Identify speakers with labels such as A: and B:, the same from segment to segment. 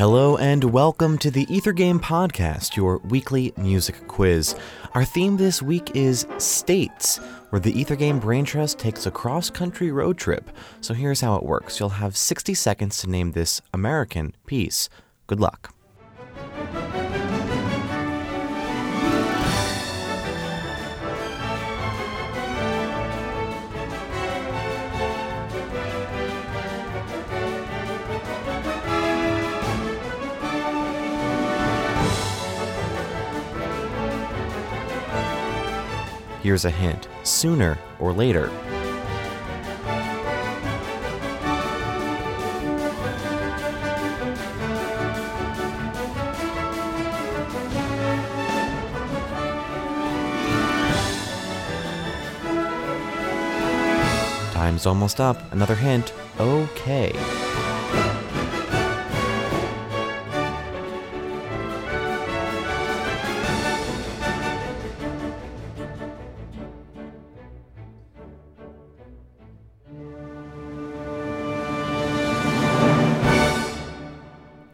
A: Hello and welcome to the Ether Game Podcast, your weekly music quiz. Our theme this week is states, where the Ether Game Brain Trust takes a cross country road trip. So here's how it works you'll have 60 seconds to name this American piece. Good luck. Here's a hint sooner or later. Time's almost up. Another hint. Okay.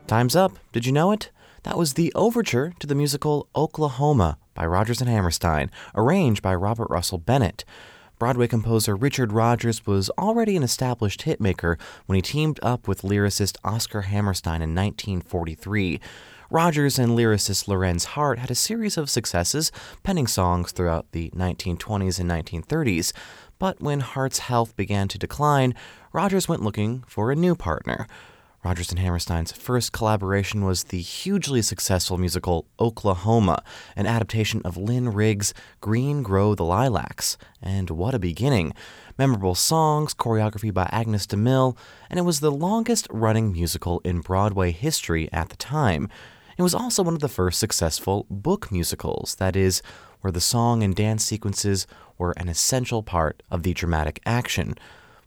A: Time's up. Did you know it? That was the overture to the musical Oklahoma by Rodgers and Hammerstein, arranged by Robert Russell Bennett. Broadway composer Richard Rodgers was already an established hitmaker when he teamed up with lyricist Oscar Hammerstein in 1943. Rodgers and lyricist Lorenz Hart had a series of successes, penning songs throughout the 1920s and 1930s. But when Hart's health began to decline, Rodgers went looking for a new partner. Rodgers and Hammerstein's first collaboration was the hugely successful musical Oklahoma, an adaptation of Lynn Riggs' Green Grow the Lilacs. And what a beginning! Memorable songs, choreography by Agnes DeMille, and it was the longest running musical in Broadway history at the time. It was also one of the first successful book musicals, that is, where the song and dance sequences were an essential part of the dramatic action.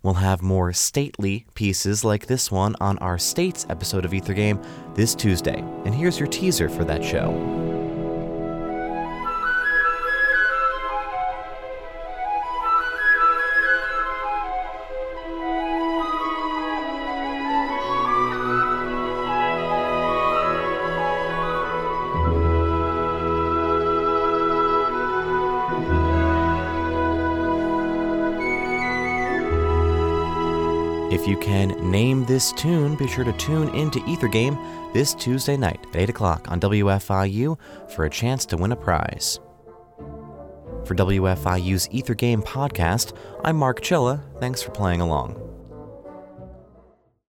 A: We'll have more stately pieces like this one on our States episode of Ether Game this Tuesday. And here's your teaser for that show. If you can name this tune, be sure to tune into Ether Game this Tuesday night at 8 o'clock on WFIU for a chance to win a prize. For WFIU's Ether Game podcast, I'm Mark Chilla. Thanks for playing along.